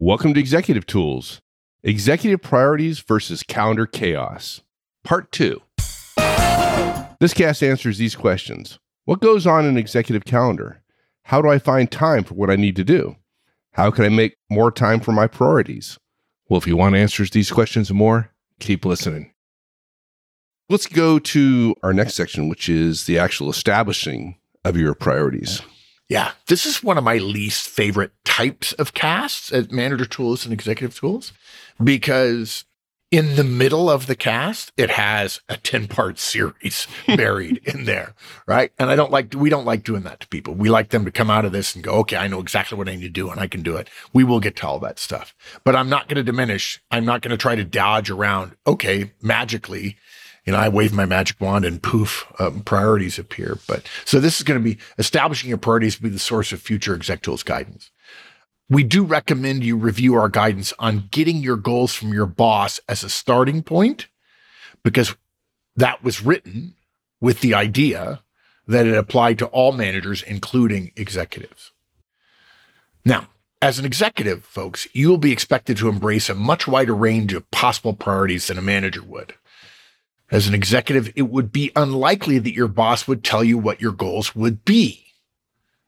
Welcome to Executive Tools Executive Priorities versus Calendar Chaos, Part 2. This cast answers these questions What goes on in executive calendar? How do I find time for what I need to do? How can I make more time for my priorities? Well, if you want answers to these questions and more, keep listening. Let's go to our next section, which is the actual establishing of your priorities. Yeah, this is one of my least favorite types of casts as manager tools and executive tools because in the middle of the cast, it has a 10 part series buried in there, right? And I don't like, we don't like doing that to people. We like them to come out of this and go, okay, I know exactly what I need to do and I can do it. We will get to all that stuff, but I'm not going to diminish. I'm not going to try to dodge around, okay, magically you know, I wave my magic wand and poof, um, priorities appear. But so this is going to be establishing your priorities to be the source of future exec tools guidance. We do recommend you review our guidance on getting your goals from your boss as a starting point because that was written with the idea that it applied to all managers, including executives. Now, as an executive, folks, you will be expected to embrace a much wider range of possible priorities than a manager would. As an executive, it would be unlikely that your boss would tell you what your goals would be.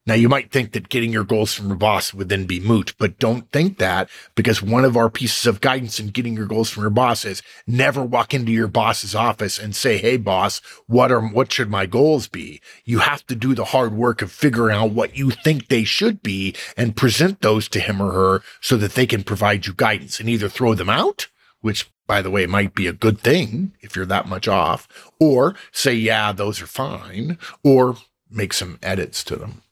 Now, you might think that getting your goals from your boss would then be moot, but don't think that because one of our pieces of guidance in getting your goals from your boss is never walk into your boss's office and say, Hey, boss, what are, what should my goals be? You have to do the hard work of figuring out what you think they should be and present those to him or her so that they can provide you guidance and either throw them out, which by the way, might be a good thing if you're that much off, or say, yeah, those are fine, or make some edits to them.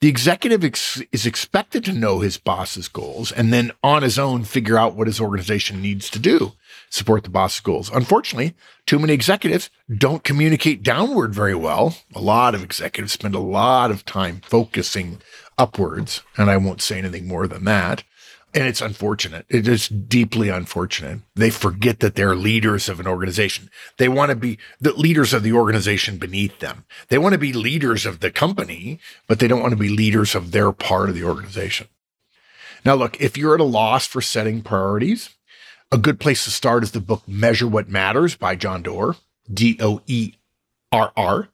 The executive ex- is expected to know his boss's goals and then on his own figure out what his organization needs to do, support the boss's goals. Unfortunately, too many executives don't communicate downward very well. A lot of executives spend a lot of time focusing upwards, and I won't say anything more than that. And it's unfortunate. It is deeply unfortunate. They forget that they're leaders of an organization. They want to be the leaders of the organization beneath them. They want to be leaders of the company, but they don't want to be leaders of their part of the organization. Now, look, if you're at a loss for setting priorities, a good place to start is the book Measure What Matters by John Doerr, D O E R R.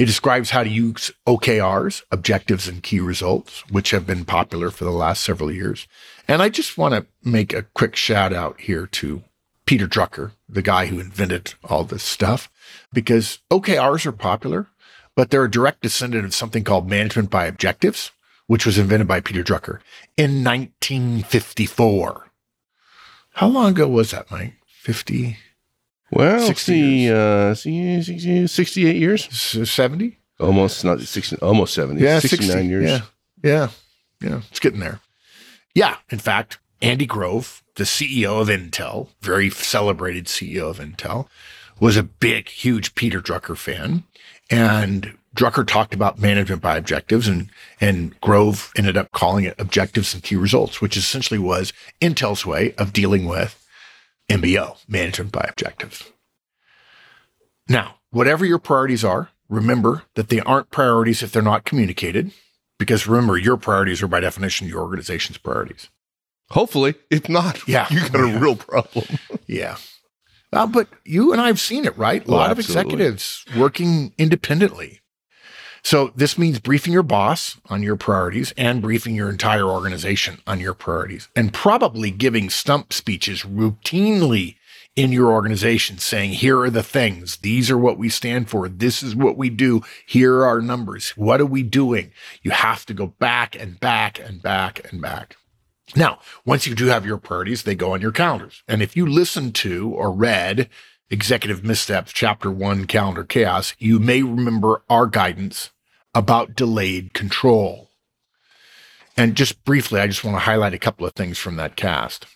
It describes how to use OKRs, objectives and key results, which have been popular for the last several years. And I just want to make a quick shout out here to Peter Drucker, the guy who invented all this stuff, because OKRs are popular, but they're a direct descendant of something called management by objectives, which was invented by Peter Drucker in 1954. How long ago was that, Mike? 50? Well, 60 see, uh, see, 60, 68 years? 70? Almost, not 60, almost 70. Yeah, 69 60, years. Yeah. Yeah. Yeah. It's getting there. Yeah. In fact, Andy Grove, the CEO of Intel, very celebrated CEO of Intel, was a big, huge Peter Drucker fan. And Drucker talked about management by objectives and, and Grove ended up calling it objectives and key results, which essentially was Intel's way of dealing with MBO, management by objectives. Now, whatever your priorities are, remember that they aren't priorities if they're not communicated, because remember, your priorities are by definition your organization's priorities. Hopefully, if not, yeah, you got a real problem. yeah. Uh, but you and I have seen it, right? A Oh, lot of executives working independently. So this means briefing your boss on your priorities and briefing your entire organization on your priorities and probably giving stump speeches routinely in your organization saying, here are the things. These are what we stand for. This is what we do. Here are our numbers. What are we doing? You have to go back and back and back and back. Now, once you do have your priorities, they go on your calendars. And if you listen to or read Executive Missteps, Chapter 1, Calendar Chaos, you may remember our guidance about delayed control. And just briefly, I just want to highlight a couple of things from that cast.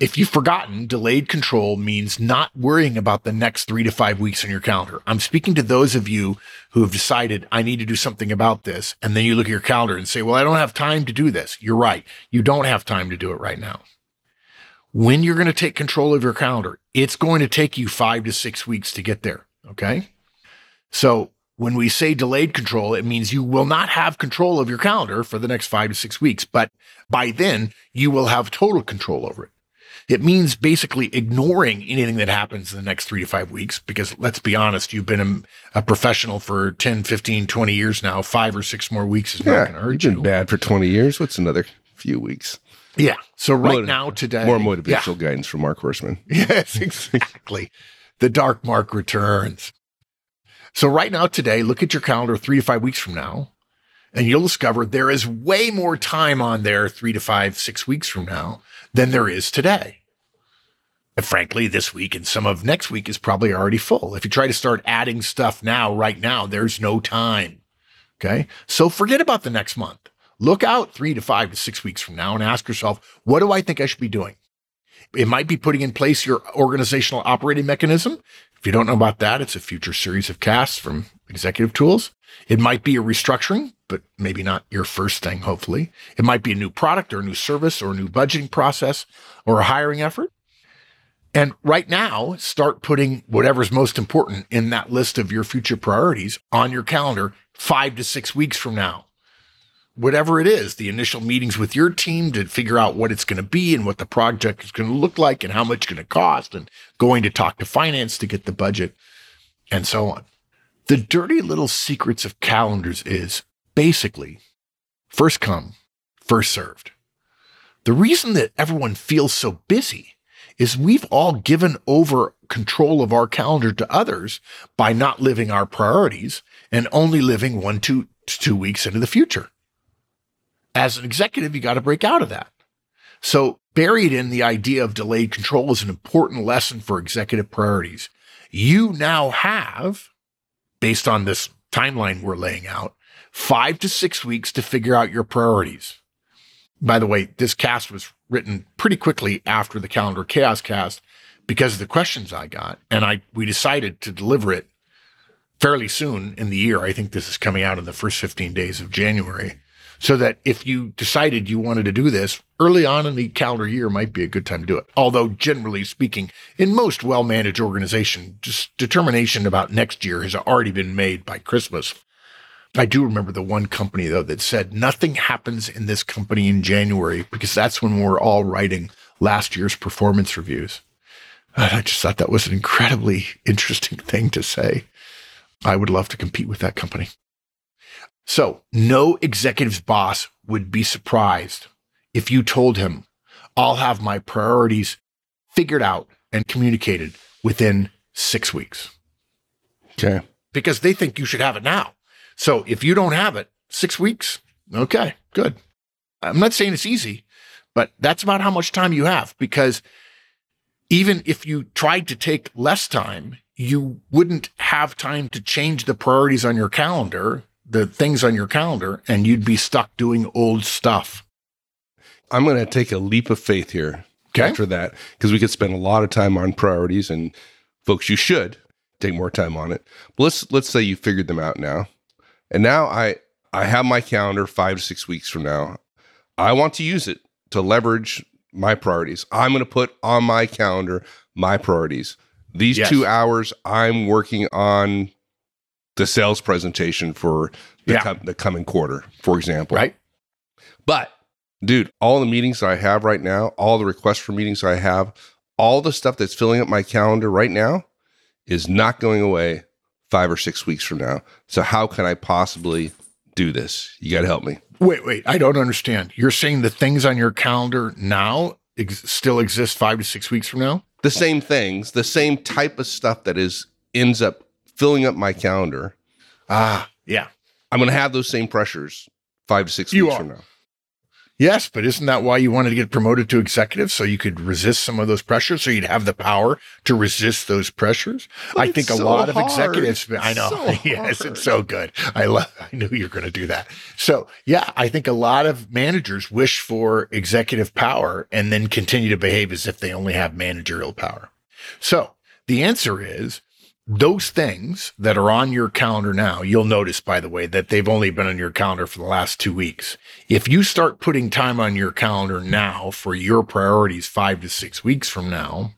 If you've forgotten, delayed control means not worrying about the next three to five weeks on your calendar. I'm speaking to those of you who have decided, I need to do something about this. And then you look at your calendar and say, well, I don't have time to do this. You're right. You don't have time to do it right now. When you're going to take control of your calendar, it's going to take you five to six weeks to get there. Okay. So when we say delayed control, it means you will not have control of your calendar for the next five to six weeks. But by then, you will have total control over it. It means basically ignoring anything that happens in the next three to five weeks, because let's be honest, you've been a, a professional for 10, 15, 20 years now. Five or six more weeks is not Yeah, going to hurt you've been you. bad for 20 years. What's another few weeks? Yeah. So right Motiv- now, today, More Yeah. motivational guidance from Mark Horstman. Yes, exactly. the dark mark returns. So, right now, today, look at your calendar three to five weeks from now, and you'll discover there is way more time on there three to five, six weeks from now than there is today. And frankly, this week and some of next week is probably already full. If you try to start adding stuff now, right now, there's no time. Okay. So, forget about the next month. Look out three to five to six weeks from now and ask yourself, what do I think I should be doing? It might be putting in place your organizational operating mechanism. If you don't know about that, it's a future series of casts from Executive Tools. It might be a restructuring, but maybe not your first thing, hopefully. It might be a new product or a new service or a new budgeting process or a hiring effort. And right now, start putting whatever's most important in that list of your future priorities on your calendar five to six weeks from now whatever it is, the initial meetings with your team to figure out what it's going to be and what the project is going to look like and how much it's going to cost and going to talk to finance to get the budget and so on. The dirty little secrets of calendars is basically first come, first served. The reason that everyone feels so busy is we've all given over control of our calendar to others by not living our priorities and only living one, two, two weeks into the future as an executive, you got to break out of that. So, buried in the idea of delayed control is an important lesson for executive priorities. You now have, based on this timeline we're laying out, five to six weeks to figure out your priorities. By the way, this cast was written pretty quickly after the calendar chaos cast because of the questions I got, and I we decided to deliver it fairly soon in the year. I think this is coming out in the first 15 days of January so that if you decided you wanted to do this early on in the calendar year might be a good time to do it. Although generally speaking, in most well-managed organization, just determination about next year has already been made by Christmas. I do remember the one company though that said nothing happens in this company in January because that's when we're all writing last year's performance reviews. And I just thought that was an incredibly interesting thing to say. I would love to compete with that company. So, no executive's boss would be surprised if you told him, I'll have my priorities figured out and communicated within six weeks Okay. because they think you should have it now. So, if you don't have it, six weeks, okay, good. I'm not saying it's easy, but that's about how much time you have because even if you tried to take less time, you wouldn't have time to change the priorities on your calendar, the things on your calendar, and you'd be stuck doing old stuff. I'm going to take a leap of faith here Okay. after that because we could spend a lot of time on priorities and folks you should take more time on it. But let's let's say you figured them out now. And now I I have my calendar 5 to 6 weeks from now. I want to use it to leverage my priorities. I'm going to put on my calendar my priorities. These Yes. 2 hours I'm working on the sales presentation for the, Yeah. com- the coming quarter, for example. Right? But dude, all the meetings I have right now, all the requests for meetings I have, all the stuff that's filling up my calendar right now is not going away five or six weeks from now. So how can I possibly do this? You got to help me. Wait, wait, I don't understand. You're saying the things on your calendar now ex- still exist five to six weeks from now? The same things, the same type of stuff that is ends up filling up my calendar. Ah, yeah. I'm going to have those same pressures five to six You weeks are. from now. Yes, but isn't that why you wanted to get promoted to executive so you could resist some of those pressures, so you'd have the power to resist those pressures? But I think a so lot of executives. I know. So yes, hard. it's so good. I love. I knew you were going to do that. So yeah, I think a lot of managers wish for executive power and then continue to behave as if they only have managerial power. So the answer is those things that are on your calendar now, you'll notice, by the way, that they've only been on your calendar for the last two weeks. If you start putting time on your calendar now for your priorities five to six weeks from now,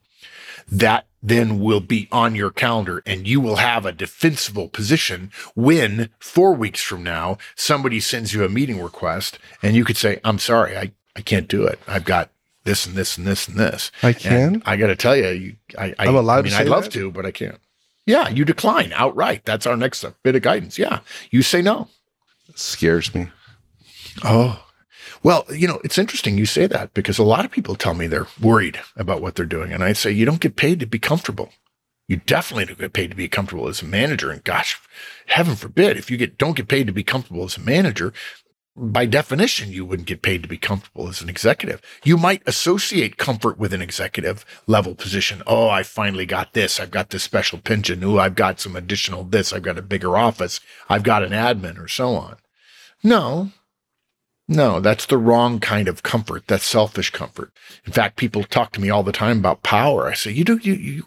that then will be on your calendar and you will have a defensible position when four weeks from now somebody sends you a meeting request and you could say, I'm sorry, I, I can't do it. I've got this and this and this and this. I can. And I got to tell you, you I, I, I'm allowed I to mean, I'd love to, but I can't. Yeah, you decline outright. That's our next bit of guidance. Yeah, you say no. Scares me. Oh, well, you know, it's interesting you say that because a lot of people tell me they're worried about what they're doing. And I say, you don't get paid to be comfortable. You definitely don't get paid to be comfortable as a manager. And gosh, heaven forbid, if you get don't get paid to be comfortable as a manager, by definition, you wouldn't get paid to be comfortable as an executive. You might associate comfort with an executive level position. Oh, I finally got this. I've got this special pension. Ooh, I've got some additional this. I've got a bigger office. I've got an admin or so on. No, no, that's the wrong kind of comfort. That's selfish comfort. In fact, people talk to me all the time about power. I say, you do, you, you,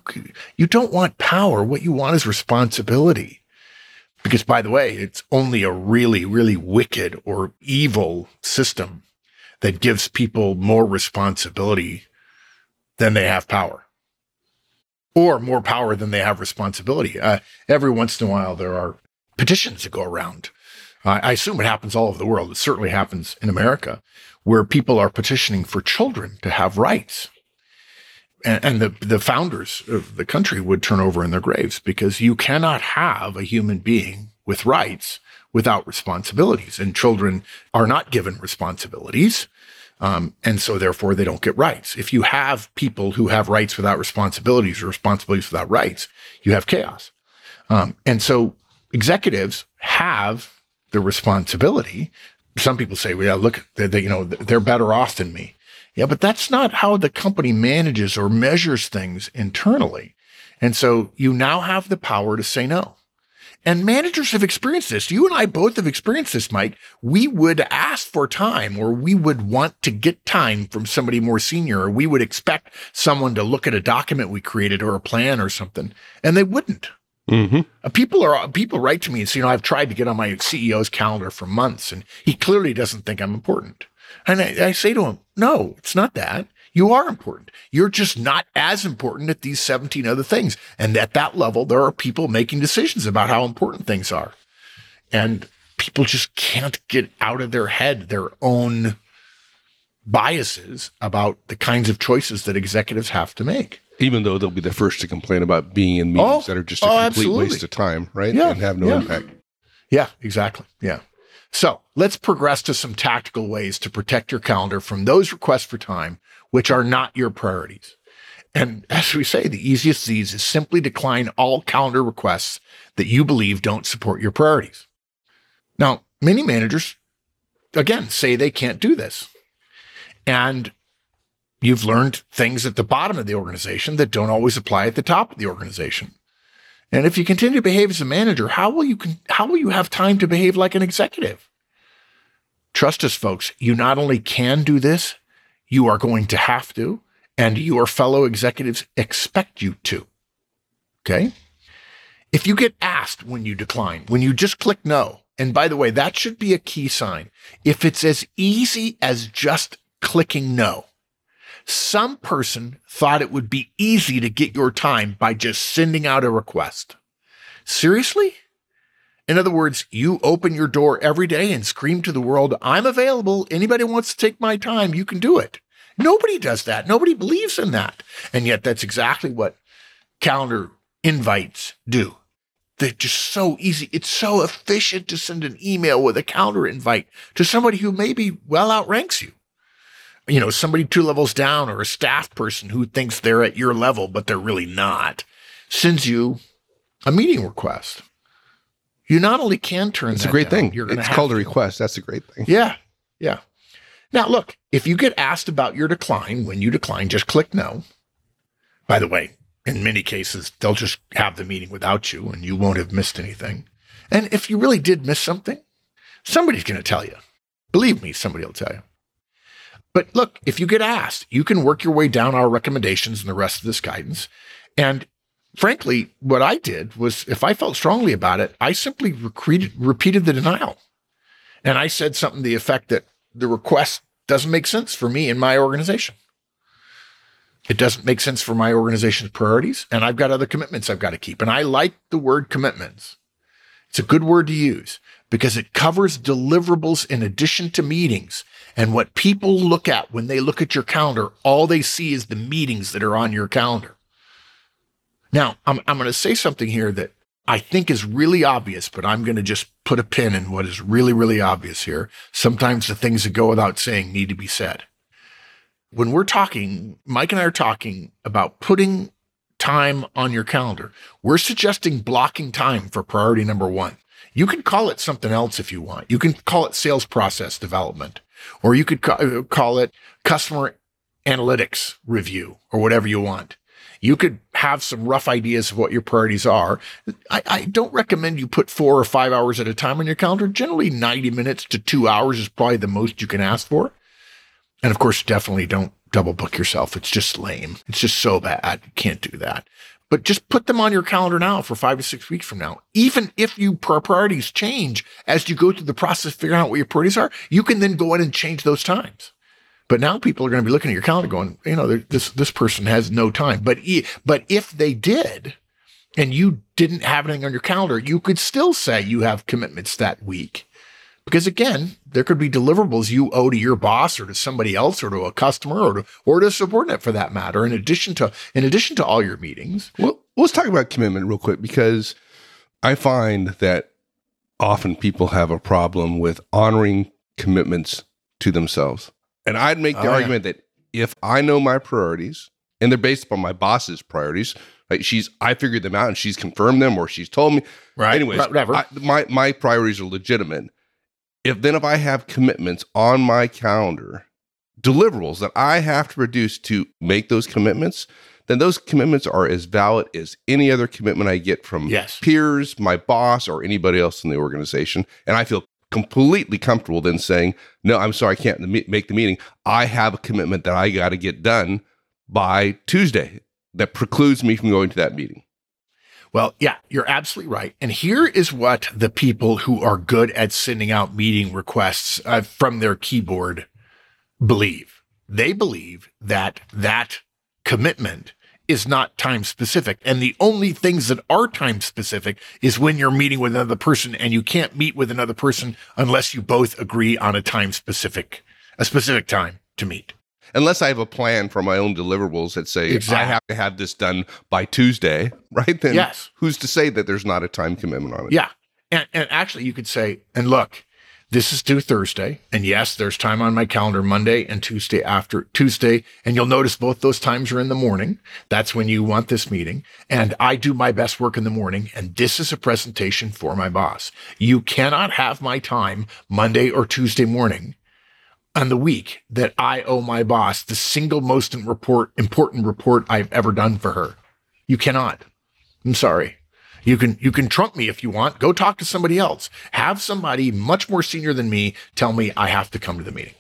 you don't want power. What you want is responsibility. Because by the way, it's only a really, really wicked or evil system that gives people more responsibility than they have power or more power than they have responsibility. Uh, every once in a while, there are petitions that go around. Uh, I assume it happens all over the world. It certainly happens in America where people are petitioning for children to have rights. And, and the, the founders of the country would turn over in their graves because you cannot have a human being with rights without responsibilities. And children are not given responsibilities. Um, and so therefore they don't get rights. If you have people who have rights without responsibilities or responsibilities without rights, you have chaos. Um, and so executives have the responsibility. Some people say, well, yeah, look, they, they, you know, they're better off than me. Yeah, but that's not how the company manages or measures things internally. And so you now have the power to say no. And managers have experienced this. You and I both have experienced this, Mike. We would ask for time or we would want to get time from somebody more senior, or we would expect someone to look at a document we created or a plan or something, and they wouldn't. Mm-hmm. Uh, people are people write to me and say, you know, I've tried to get on my CEO's calendar for months, and he clearly doesn't think I'm important. And I, I say to him, no, it's not that. You are important. You're just not as important at these 17 other things. And at that level, there are people making decisions about how important things are. And people just can't get out of their head their own biases about the kinds of choices that executives have to make. Even though they'll be the first to complain about being in meetings Oh, that are just a oh, complete absolutely. waste of time, right? Yeah, And have no yeah. impact. Yeah, exactly. Yeah. So let's progress to some tactical ways to protect your calendar from those requests for time, which are not your priorities. And as we say, the easiest of these is simply decline all calendar requests that you believe don't support your priorities. Now, many managers, again, say they can't do this. And you've learned things at the bottom of the organization that don't always apply at the top of the organization. And if you continue to behave as a manager, how will you con- how will you have time to behave like an executive? Trust us, folks. You not only can do this, you are going to have to, and your fellow executives expect you to. Okay? If you get asked when you decline, when you just click no, and by the way, that should be a key sign. If it's as easy as just clicking no, some person thought it would be easy to get your time by just sending out a request. Seriously? In other words, you open your door every day and scream to the world, I'm available. Anybody wants to take my time, you can do it. Nobody does that. Nobody believes in that. And yet, that's exactly what calendar invites do. They're just so easy. It's so efficient to send an email with a calendar invite to somebody who maybe well outranks you you know, somebody two levels down or a staff person who thinks they're at your level, but they're really not, sends you a meeting request. You not only can turn It's a great down, thing. You're It's called a request. That's a great thing. Yeah. Yeah. Now, look, if you get asked about your decline, when you decline, just click no. By the way, in many cases, they'll just have the meeting without you and you won't have missed anything. And if you really did miss something, somebody's going to tell you. Believe me, somebody will tell you. But look, if you get asked, you can work your way down our recommendations and the rest of this guidance. And frankly, what I did was if I felt strongly about it, I simply repeated, repeated the denial. And I said something to the effect that the request doesn't make sense for me in my organization. It doesn't make sense for my organization's priorities, and I've got other commitments I've got to keep. And I like the word commitments. It's a good word to use because it covers deliverables in addition to meetings. And what people look at when they look at your calendar, all they see is the meetings that are on your calendar. Now, I'm, I'm going to say something here that I think is really obvious, but I'm going to just put a pin in what is really, really obvious here. Sometimes the things that go without saying need to be said. When we're talking, Mike and I are talking about putting time on your calendar. We're suggesting blocking time for priority number one. You can call it something else if you want. You can call it sales process development, or you could uh, call it customer analytics review, or whatever you want. You could have some rough ideas of what your priorities are. I, I, don't recommend you put four or five hours at a time on your calendar. Generally, 90 minutes to two hours is probably the most you can ask for. And of course, definitely don't double book yourself. It's just lame. It's just so bad. You can't do that. But just put them on your calendar now for five to six weeks from now. Even if you priorities change as you go through the process, of figuring out what your priorities are, you can then go in and change those times. But now people are going to be looking at your calendar going, you know, this this person has no time. But but if they did, and you didn't have anything on your calendar, you could still say you have commitments that week. Because again, there could be deliverables you owe to your boss or to somebody else or to a customer or to or to a subordinate for that matter, in addition to in addition to all your meetings. Well, let's talk about commitment real quick because I find that often people have a problem with honoring commitments to themselves. And I'd make the oh, argument yeah. that if I know my priorities and they're based upon my boss's priorities, like she's I figured them out and she's confirmed them or she's told me. Right. Anyways, whatever. I, my my priorities are legitimate. If then if I have commitments on my calendar, deliverables that I have to produce to make those commitments, then those commitments are as valid as any other commitment I get from yes. peers, my boss, or anybody else in the organization. And I feel completely comfortable then saying, no, I'm sorry, I can't make the meeting. I have a commitment that I got to get done by Tuesday that precludes me from going to that meeting. Well, yeah, you're absolutely right. And here is what the people who are good at sending out meeting requests uh, from their keyboard believe. They believe that that commitment is not time specific. And the only things that are time specific is when you're meeting with another person and you can't meet with another person unless you both agree on a time specific, a specific time to meet. Unless I have a plan for my own deliverables that say exactly. I have to have this done by Tuesday, right? Then yes. who's to say that there's not a time commitment on it? Yeah. And, and actually, you could say, and look, this is due Thursday. And yes, there's time on my calendar Monday and Tuesday after Tuesday. And you'll notice both those times are in the morning. That's when you want this meeting. And I do my best work in the morning. And this is a presentation for my boss. You cannot have my time Monday or Tuesday morning on the week that I owe my boss the single most report, important report I've ever done for her. You cannot. I'm sorry. You can you can trump me if you want. Go talk to somebody else. Have somebody much more senior than me tell me I have to come to the meeting.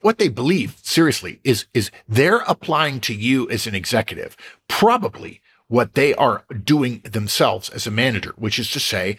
What they believe, seriously, is is they're applying to you as an executive, probably what they are doing themselves as a manager, which is to say,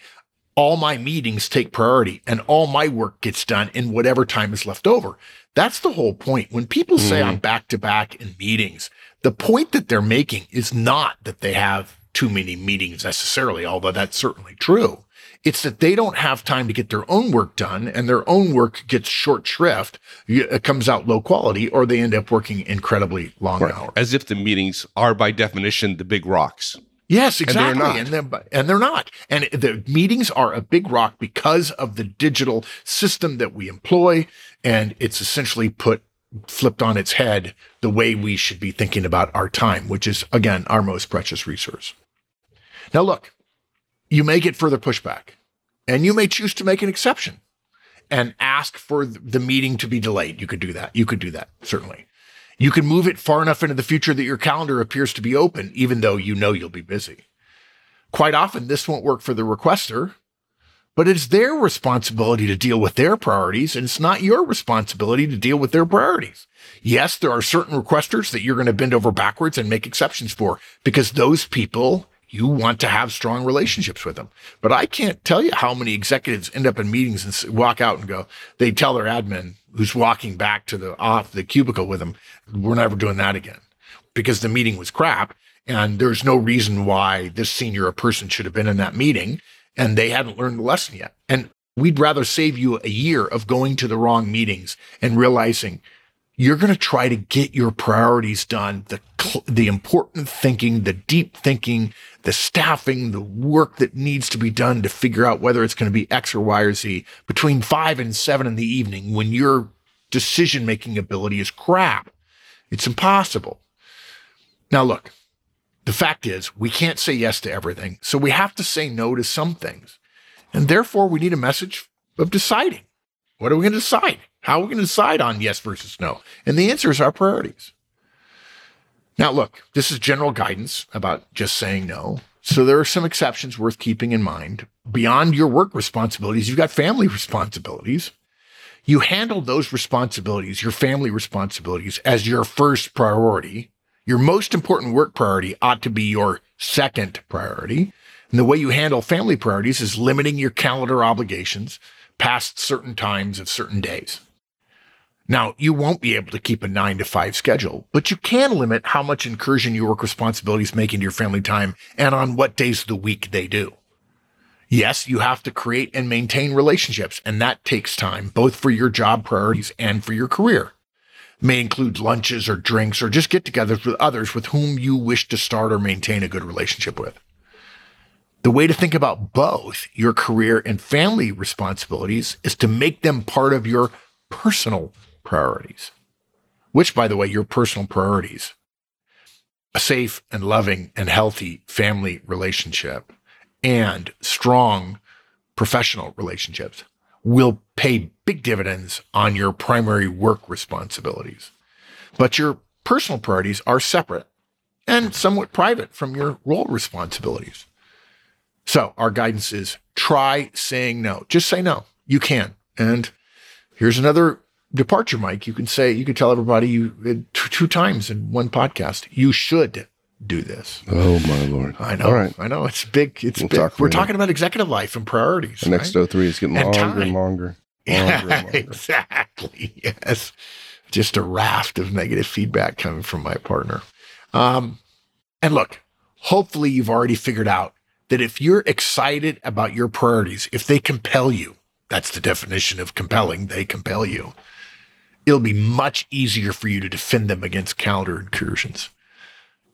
all my meetings take priority and all my work gets done in whatever time is left over. That's the whole point. When people say mm. I'm back to back in meetings, the point that they're making is not that they have too many meetings necessarily, although that's certainly true. It's that they don't have time to get their own work done and their own work gets short shrift. It comes out low quality or they end up working incredibly long right. hours. As if the meetings are by definition the big rocks. Yes, exactly. And they're, and they're, and they're not. And the meetings are a big rock because of the digital system that we employ. And it's essentially put flipped on its head the way we should be thinking about our time, which is again our most precious resource. Now, look, you may get further pushback, and you may choose to make an exception and ask for the meeting to be delayed. You could do that. You could do that, certainly. You can move it far enough into the future that your calendar appears to be open, even though you know you'll be busy. Quite often, this won't work for the requester, but it's their responsibility to deal with their priorities, and it's not your responsibility to deal with their priorities. Yes, there are certain requesters that you're going to bend over backwards and make exceptions for because those people you want to have strong relationships with them. But I can't tell you how many executives end up in meetings and walk out and go, they tell their admin who's walking back to the off the cubicle with them, we're never doing that again. because the meeting was crap and there's no reason why this senior person should have been in that meeting and they hadn't learned the lesson yet. And we'd rather save you a year of going to the wrong meetings and realizing you're going to try to get your priorities done, the the important thinking, the deep thinking, the staffing, the work that needs to be done to figure out whether it's going to be X or Y or Z between 5 and 7 in the evening when your decision making ability is crap. It's impossible. Now look, the fact is, we can't say yes to everything, so we have to say no to some things. And therefore, we need a message of deciding. What are we going to decide? How are we going to decide on yes versus no? And the answer is our priorities. Now, look, this is general guidance about just saying no. So there are some exceptions worth keeping in mind. Beyond your work responsibilities, you've got family responsibilities. You handle those responsibilities, your family responsibilities, as your first priority your most important work priority ought to be your second priority. And the way you handle family priorities is limiting your calendar obligations past certain times of certain days. Now, you won't be able to keep a nine to five schedule, but you can limit how much incursion your work responsibilities make into your family time and on what days of the week they do. Yes, you have to create and maintain relationships, and that takes time, both for your job priorities and for your career may include lunches or drinks or just get togethers with others with whom you wish to start or maintain a good relationship with. The way to think about both your career and family responsibilities is to make them part of your personal priorities, which, by the way, your personal priorities, a safe and loving and healthy family relationship and strong professional relationships will pay big dividends on your primary work responsibilities. But your personal priorities are separate and somewhat private from your role responsibilities. So our guidance is try saying no. Just say no. You can. And here's another departure, Mike. You can say, you can tell everybody you two, two times in one podcast, you should do this. Oh my lord! I know. All right. I know it's big. It's we'll big. Talk We're talking about executive life and priorities. The next right? 03 is getting and longer time. and longer. Yeah, and longer. exactly. Yes. Just a raft of negative feedback coming from my partner. Um, and look, hopefully you've already figured out that if you're excited about your priorities, if they compel you, that's the definition of compelling, they compel you, it'll be much easier for you to defend them against counter incursions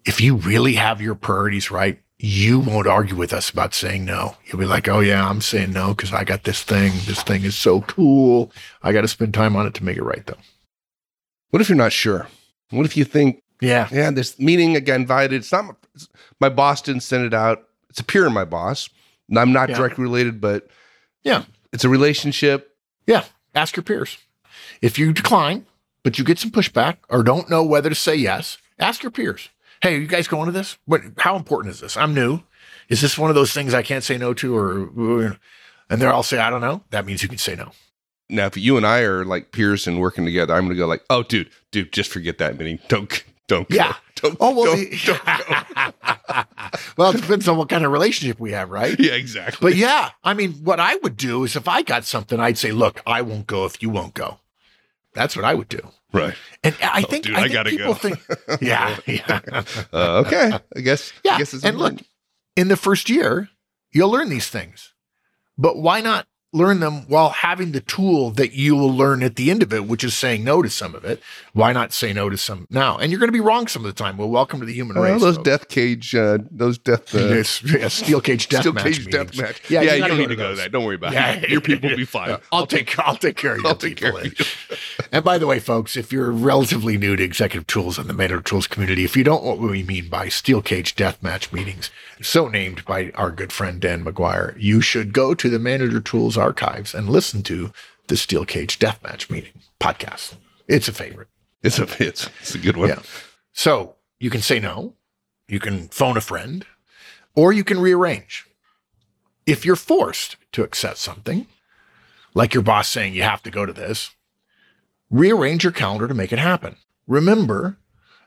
if you really have your priorities right, you won't argue with us about saying no. You'll be like, oh, yeah, I'm saying no because I got this thing. This thing is so cool. I got to spend time on it to make it right, though. What if you're not sure? What if you think, yeah, yeah, this meeting again invited. It's not my, it's, my boss didn't send it out. It's a peer of my boss. I'm not yeah. directly related, but yeah, it's a relationship. Yeah, ask your peers. If you decline, but you get some pushback or don't know whether to say yes, ask your peers. Hey, are you guys going to this? What? How important is this? I'm new. Is this one of those things I can't say no to, or and they're all say I don't know? That means you can say no. Now, if you and I are like peers and working together, I'm going to go like, oh, dude, dude, just forget that meeting. Don't, don't, yeah. Go. Don't, oh, well, don't, don't well, it depends on what kind of relationship we have, right? Yeah, exactly. But yeah, I mean, what I would do is if I got something, I'd say, look, I won't go if you won't go. That's what I would do. Right. And I oh, think, dude, I, I gotta people go. think, yeah, yeah. Uh, okay. I guess. Yeah. I guess and look, in the first year, you'll learn these things, but why not learn them while having the tool that you will learn at the end of it, which is saying no to some of it. Why not say no to some now? And you're going to be wrong some of the time. Well, welcome to the human race. those folks. death cage, uh, those death, uh, yeah, steel cage death steel match. Cage death match. Yeah, yeah you, don't need to go to that. Don't worry about yeah, it. Your people will be fine. I'll take I'll take care of you. I'll take care of you. and by the way, folks, if you're relatively new to executive tools and the manager tools community, if you don't know what we mean by steel cage death match meetings, so named by our good friend Dan McGuire, you should go to the manager tools archives and listen to the Steel Cage Deathmatch meeting podcast. It's a favorite. It's a it's, it's a good one. Yeah. So you can say no, you can phone a friend, or you can rearrange. If you're forced to accept something, like your boss saying you have to go to this, rearrange your calendar to make it happen. Remember,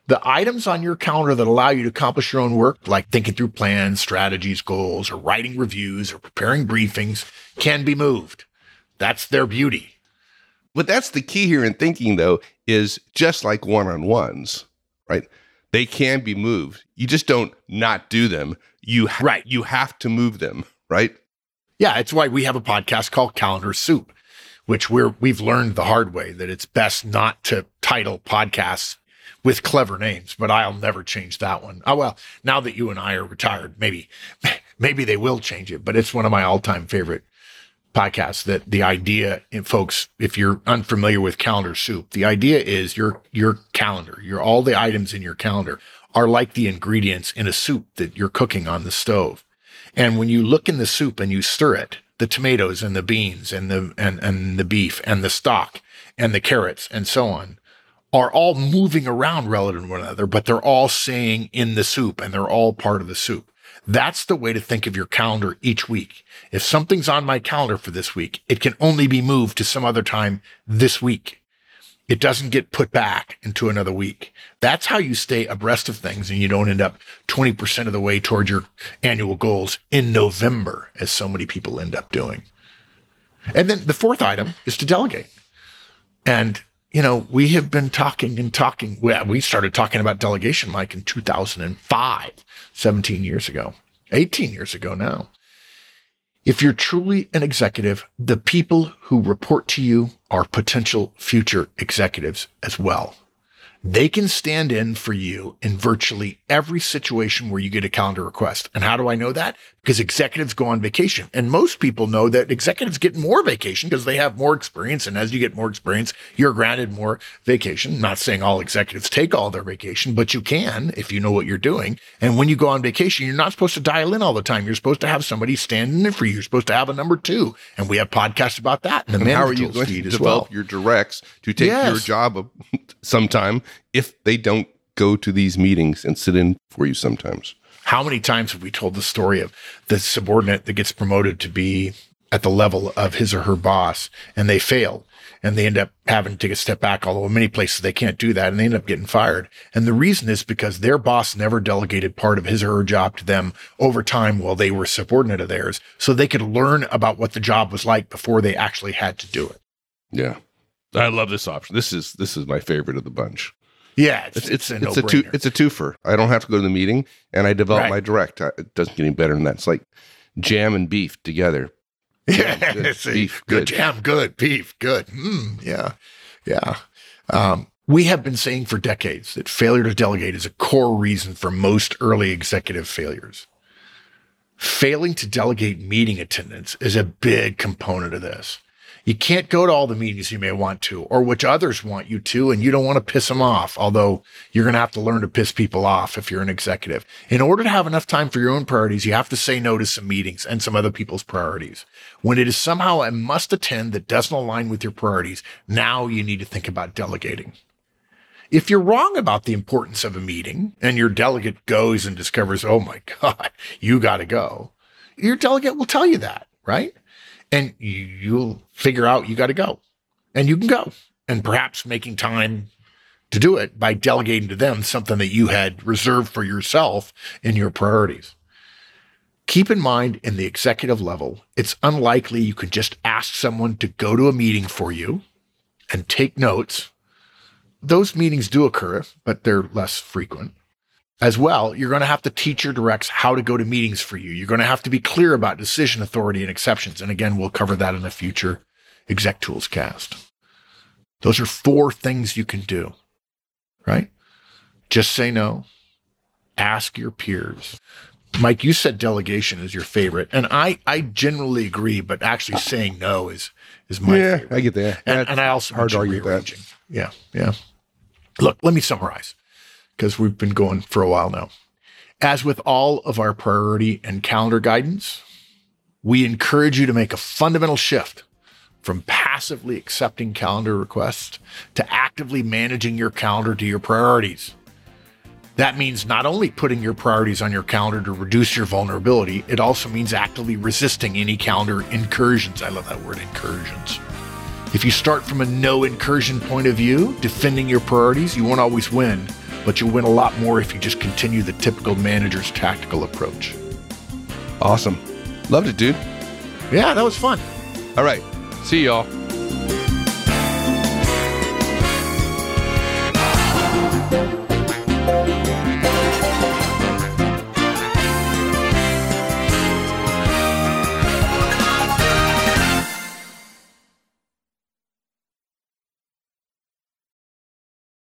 the items on your calendar that allow you to accomplish your own work, like thinking through plans, strategies, goals, or writing reviews or preparing briefings, can be moved. That's their beauty. But that's the key here in thinking, though, is just like one on ones, right? They can be moved. You just don't not do them. You ha- Right. You have to move them, right? Yeah, it's why we have a podcast called Calendar Soup, which we're we've learned the hard way that it's best not to title podcasts with clever names, but I'll never change that one. Oh well, now that you and I are retired, maybe maybe they will change it, but it's one of my all-time favorite podcasts that the idea and folks if you're unfamiliar with calendar soup the idea is your your calendar your all the items in your calendar are like the ingredients in a soup that you're cooking on the stove and when you look in the soup and you stir it, the tomatoes and the beans and the and, and the beef and the stock and the carrots and so on are all moving around relative to one another, but they're all saying in the soup and they're all part of the soup. That's the way to think of your calendar each week. If something's on my calendar for this week, it can only be moved to some other time this week. It doesn't get put back into another week. That's how you stay abreast of things and you don't end up 20% of the way toward your annual goals in November, as so many people end up doing. And then the fourth item is to delegate. And, you know, we have been talking and talking. We started talking about delegation, Mike, in 2005, 17 years ago, 18 years ago now. If you're truly an executive, the people who report to you are potential future executives as well. They can stand in for you in virtually every situation where you get a calendar request. And how do I know that? Because executives go on vacation. And most people know that executives get more vacation because they have more experience. And as you get more experience, you're granted more vacation. Not saying all executives take all their vacation, but you can if you know what you're doing. And when you go on vacation, you're not supposed to dial in all the time. You're supposed to have somebody standing in for you. You're supposed to have a number two. And we have podcasts about that. And And how are you going to develop well. your directs to take your job sometime if they don't go to these meetings and sit in for you sometimes? How many times have we told the story of the subordinate that gets promoted to be at the level of his or her boss and they fail and they end up having to take a step back, although in many places they can't do that and they end up getting fired. And the reason is because their boss never delegated part of his or her job to them over time while they were subordinate of theirs. So they could learn about what the job was like before they actually had to do it. Yeah. I love this option. This is this is my favorite of the bunch. Yeah, it's, It's it's, a it's a two it's a twofer. I don't have to go to the meeting, and I develop Right. my direct. I- It doesn't get any better than that. It's like jam and beef together. Yeah, good. see, Beef, good. good. jam, good beef, good. Mm, yeah, yeah. Um, we have been saying for decades that failure to delegate is a core reason for most early executive failures. Failing to delegate meeting attendance is a big component of this. You can't go to all the meetings you may want to, or which others want you to, and you don't want to piss them off. Although you're going to have to learn to piss people off if you're an executive. In order to have enough time for your own priorities, you have to say no to some meetings and some other people's priorities. When it is somehow a must attend that doesn't align with your priorities, now you need to think about delegating. If you're wrong about the importance of a meeting and your delegate goes and discovers, oh my God, you got to go, your delegate will tell you that, right? And you- you'll figure out you got to go and you can go and perhaps making time to do it by delegating to them something that you had reserved for yourself in your priorities. Keep in mind in the executive level, it's unlikely you can just ask someone to go to a meeting for you and take notes. Those meetings do occur, but they're less frequent. As well, you're going to have to teach your directs how to go to meetings for you. You're going to have to be clear about decision authority and exceptions. And again, we'll cover that in a future Exec Tools cast. Those are four things you can do, right? Just say no. Ask your peers. Mike, you said delegation is your favorite, and I, I generally agree, but actually saying no is is my yeah, favorite. I get that. And, and I also hard to argue that. Yeah, yeah. Look, let me summarize because we've been going for a while now. As with all of our priority and calendar guidance, we encourage you to make a fundamental shift from passively accepting calendar requests to actively managing your calendar to your priorities. That means not only putting your priorities on your calendar to reduce your vulnerability, it also means actively resisting any calendar incursions. I love that word, incursions. If you start from a no incursion point of view, defending your priorities, you won't always win, but you'll win a lot more if you just continue the typical manager's tactical approach. Awesome. Loved it, dude. Yeah, that was fun. All right. See y'all.